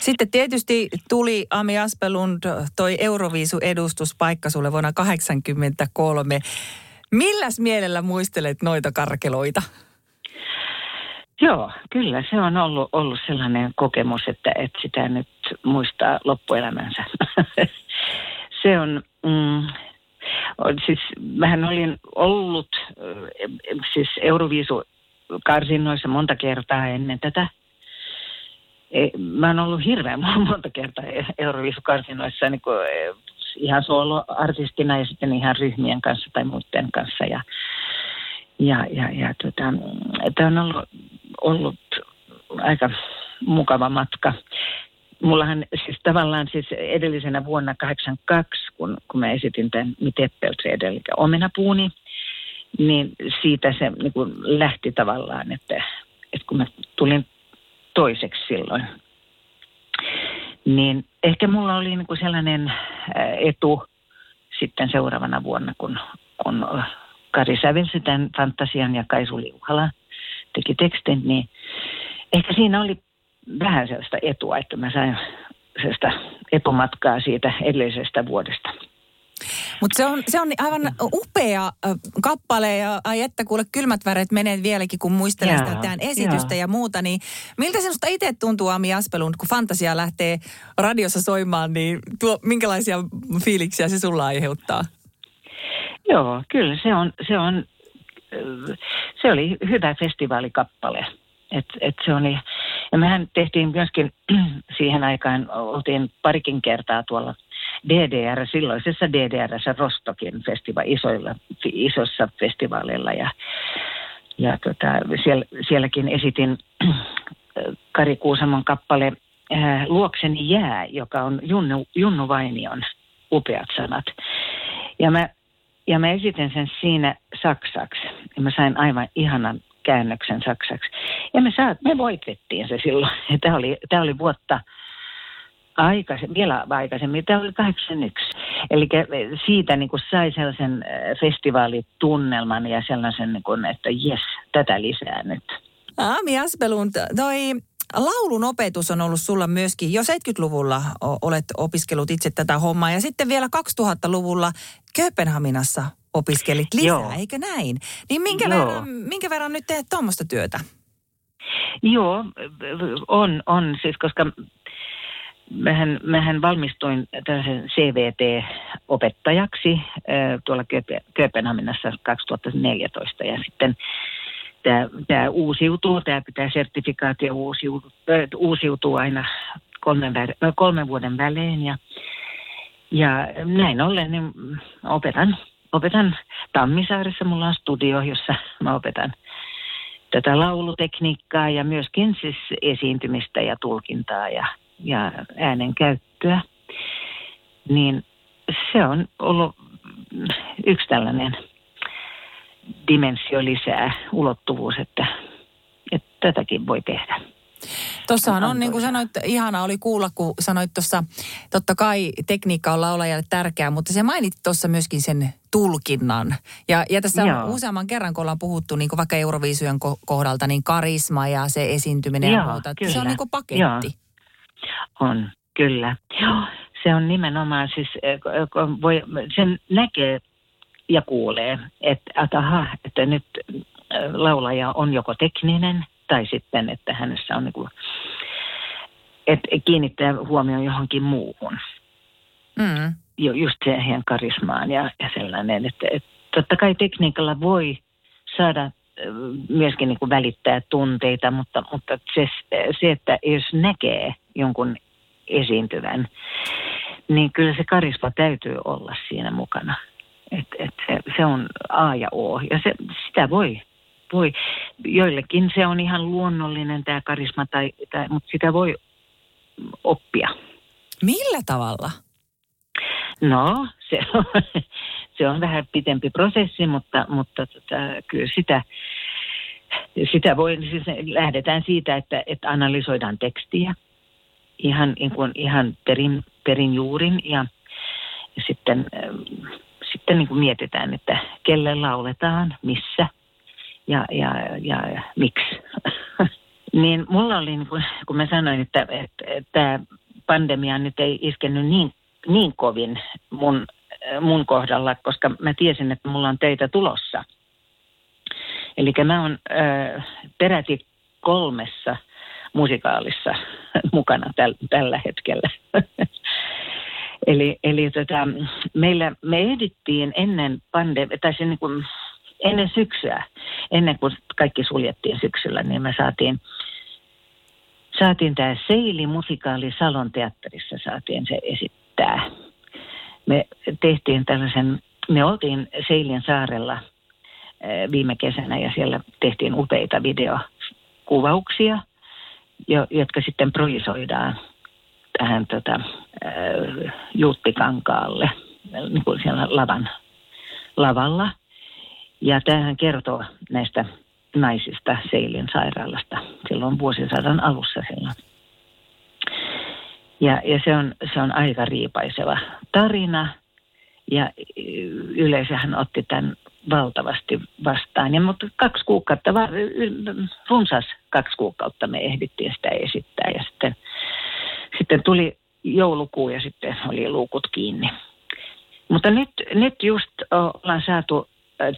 Sitten tietysti tuli Ami Aspelund toi Euroviisu-edustuspaikka sulle vuonna 1983. Milläs mielellä muistelet noita karkeloita? Joo, kyllä se on ollut, ollut sellainen kokemus, että, että sitä nyt muistaa loppuelämänsä. se on, mm, siis mähän olin ollut siis Euroviisu karsinnoissa monta kertaa ennen tätä. Mä oon ollut hirveän monta kertaa Euroviisukarsinoissa niin kuin ihan soloartistina ja sitten ihan ryhmien kanssa tai muiden kanssa. Ja, ja, ja, ja tota, tämä on ollut, ollut aika mukava matka. Mullahan siis tavallaan siis edellisenä vuonna 82, kun, kun mä esitin tämän Miteppeltreed, eli omenapuuni, niin siitä se niin kuin lähti tavallaan, että, että kun mä tulin toiseksi silloin, niin ehkä mulla oli niin kuin sellainen etu sitten seuraavana vuonna, kun, kun Kari sävelsi tämän fantasian ja Kaisu Liuhala teki tekstin, niin ehkä siinä oli vähän sellaista etua, että mä sain sellaista etumatkaa siitä edellisestä vuodesta. Mutta se on, se on aivan upea kappale ja ai että kuule kylmät väret menee vieläkin, kun muistelen sitä tämän esitystä ja. ja muuta. Niin miltä sinusta itse tuntuu Ami Aspelun, kun fantasia lähtee radiossa soimaan, niin tuo, minkälaisia fiiliksiä se sulla aiheuttaa? Joo, kyllä se on, se on, se oli hyvä festivaalikappale. Et, et se oli, ja mehän tehtiin myöskin siihen aikaan, oltiin parikin kertaa tuolla DDR, silloisessa DDRssä Rostokin festiva, isoilla, isossa festivaaleilla ja, ja tota, siellä, sielläkin esitin Kari Kuusamon kappale ää, Luokseni jää, joka on Junnu, Junnu Vainion upeat sanat. Ja mä, ja mä esitin sen siinä saksaksi. Ja mä sain aivan ihanan käännöksen saksaksi. Ja me, saat, me voitettiin se silloin. Tämä oli, tämä oli vuotta aikaisemmin, vielä aikaisemmin, tämä oli 81. Eli siitä niin kuin sai sellaisen äh, festivaalitunnelman ja sellaisen, niin kuin, että jes, tätä lisää nyt. Ami Aspelund, toi laulun opetus on ollut sulla myöskin. Jo 70-luvulla olet opiskellut itse tätä hommaa ja sitten vielä 2000-luvulla Kööpenhaminassa opiskelit lisää, Joo. eikö näin? Niin minkä, Joo. verran, minkä verran nyt teet tuommoista työtä? Joo, on, on siis, koska mähän, mähän valmistuin tällaisen CVT-opettajaksi tuolla Kööpenhaminassa 2014 ja sitten tämä, uusiutuu, tämä pitää sertifikaatio uusiutuu, uusiutuu aina kolmen, kolmen vuoden välein. Ja, ja näin ollen niin opetan, opetan Tammisaaressa, mulla on studio, jossa mä opetan tätä laulutekniikkaa ja myöskin siis esiintymistä ja tulkintaa ja ja äänen käyttöä, niin se on ollut yksi tällainen dimensio lisää, ulottuvuus, että, että tätäkin voi tehdä. Tuossahan on, niin kuin sanoit, ihana oli kuulla, kun sanoit tuossa, totta kai tekniikka on laulajalle tärkeää, mutta se mainit tuossa myöskin sen tulkinnan. Ja, ja tässä Joo. useamman kerran, kun ollaan puhuttu niin kuin vaikka Euroviisujen kohdalta, niin karisma ja se esiintyminen Joo, ja muuta. Kyllä. Se on niin kuin paketti. Joo. On, kyllä. Joo, se on nimenomaan siis, eh, voi, sen näkee ja kuulee, että, että aha, että nyt eh, laulaja on joko tekninen tai sitten, että hänessä on niin kuin, että kiinnittää huomioon johonkin muuhun. Mm. Jo, just siihen karismaan ja, ja sellainen, että, että totta kai tekniikalla voi saada eh, myöskin niin kuin välittää tunteita, mutta, mutta se, se, että jos näkee jonkun esiintyvän, niin kyllä se karisma täytyy olla siinä mukana. Et, et se, se on A ja O. Ja se, sitä voi, voi. Joillekin se on ihan luonnollinen tämä karisma, tai, tai, mutta sitä voi oppia. Millä tavalla? No, se on, se on vähän pitempi prosessi, mutta, mutta tota, kyllä sitä, sitä voi, siis lähdetään siitä, että, että analysoidaan tekstiä – ihan, niin kuin, ihan perin, perin juurin ja, ja sitten, äh, sitten niin kuin mietitään, että kelle lauletaan, missä ja, ja, ja, ja miksi. Niin mulla oli, niin kun, kun mä sanoin, että, että, pandemia nyt ei iskenyt niin, niin kovin mun, mun kohdalla, koska mä tiesin, että mulla on töitä tulossa. Eli mä oon äh, peräti kolmessa musikaalissa mukana täl, tällä hetkellä. eli eli tota, meillä, me ehdittiin ennen pandemia, tai se niin kuin, ennen syksyä, ennen kuin kaikki suljettiin syksyllä, niin me saatiin, saatiin tämä Seili-musikaali Salon teatterissa, saatiin se esittää. Me tehtiin tällaisen, me oltiin Seilin saarella eh, viime kesänä ja siellä tehtiin upeita videokuvauksia, jotka sitten projisoidaan tähän tota, eh, Juuttikankaalle, niin kuin siellä lavan, lavalla. Ja tämähän kertoo näistä naisista Seilin sairaalasta silloin vuosisadan alussa silloin. Ja, ja se, on, se on aika riipaiseva tarina ja yleisöhän otti tämän valtavasti vastaan. Ja, mutta kaksi kuukautta, runsas kaksi kuukautta me ehdittiin sitä esittää ja sitten, sitten tuli joulukuu ja sitten oli luukut kiinni. Mutta nyt, nyt just ollaan saatu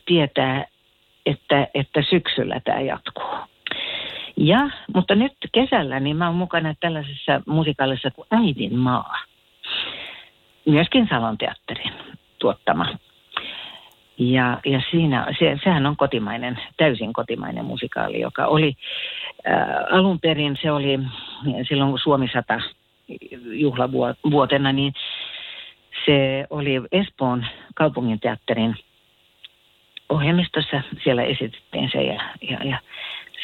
tietää, että, että syksyllä tämä jatkuu. Ja, mutta nyt kesällä niin mä oon mukana tällaisessa musikaalissa kuin Äidin maa. Myöskin Salon teatterin tuottama. Ja, ja siinä, se, sehän on kotimainen, täysin kotimainen musikaali, joka oli äh, alun perin, se oli silloin kun Suomi 100 juhlavuotena, niin se oli Espoon kaupunginteatterin ohjelmistossa siellä esitettiin se ja, ja, ja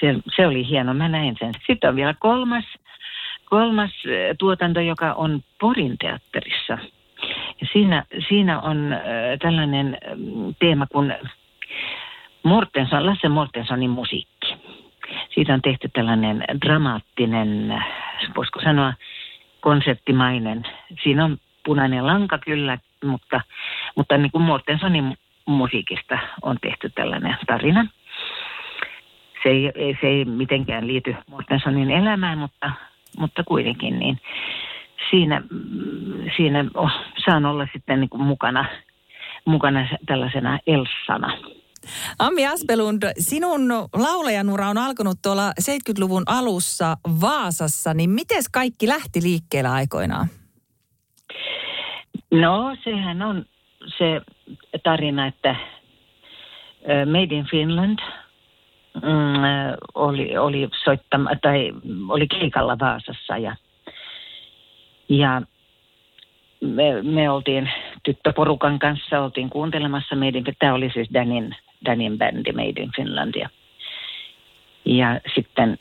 se, se oli hieno, mä näin sen. Sitten on vielä kolmas, kolmas eh, tuotanto, joka on Porin teatterissa. Ja siinä, siinä on äh, tällainen mm, teema kuin Mortenson, Lasse Mortensonin musiikki. Siitä on tehty tällainen dramaattinen, voisiko sanoa konseptimainen. Siinä on punainen lanka kyllä, mutta, mutta niin kuin Mortensonin musiikista on tehty tällainen tarina. Se ei, se ei mitenkään liity Mortensonin elämään, mutta, mutta kuitenkin niin siinä, siinä oh, saan olla sitten niin kuin mukana, mukana tällaisena Elsana. Ammi Aspelund, sinun laulajanura on alkanut tuolla 70-luvun alussa Vaasassa, niin miten kaikki lähti liikkeelle aikoinaan? No sehän on se tarina, että Made in Finland mm, oli, oli soittama, tai oli keikalla Vaasassa ja, ja me, me oltiin tyttöporukan kanssa, oltiin kuuntelemassa Made in, tämä oli siis Danin, Danin bändi Made in Finlandia. Ja sitten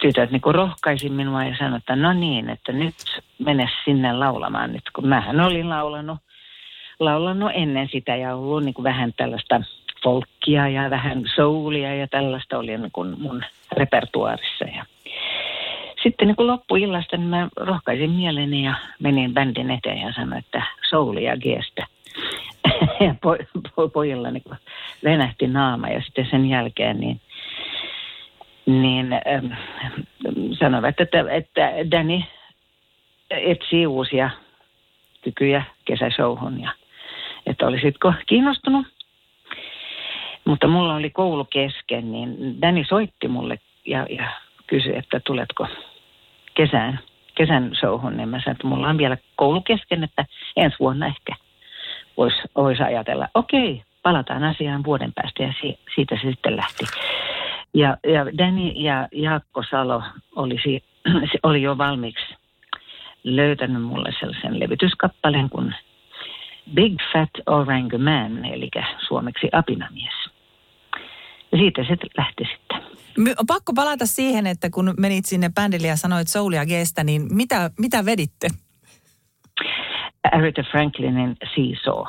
tytöt niin rohkaisi minua ja sanoi, että no niin, että nyt mene sinne laulamaan nyt, kun mähän olin laulanut laulanut ennen sitä ja ollut niin kuin vähän tällaista folkkia ja vähän soulia ja tällaista oli niin kuin mun repertuaarissa. Ja sitten niin kuin loppuillasta niin mä rohkaisin mieleni ja menin bändin eteen ja sanoin, että soulia giestä. ja po, po, pojilla niin venähti naama ja sitten sen jälkeen niin, niin ähm, sanoivat, että, että Danny etsii uusia kykyjä kesäshowhun ja että olisitko kiinnostunut. Mutta mulla oli koulu kesken, niin Danny soitti mulle ja, ja kysyi, että tuletko kesään, kesän showhun. Niin mä sanoin, että mulla on vielä koulu kesken, että ensi vuonna ehkä voisi vois ajatella, okei, palataan asiaan vuoden päästä ja si, siitä se sitten lähti. Ja, ja Danny ja Jaakko Salo olisi, oli jo valmiiksi löytänyt mulle sellaisen levytyskappaleen kuin Big Fat Orangu Man, eli suomeksi apinamies. Ja siitä se lähti sitten. On pakko palata siihen, että kun menit sinne bändille ja sanoit Soulia Geestä, niin mitä, mitä veditte? Aretha Franklinin Seesaw.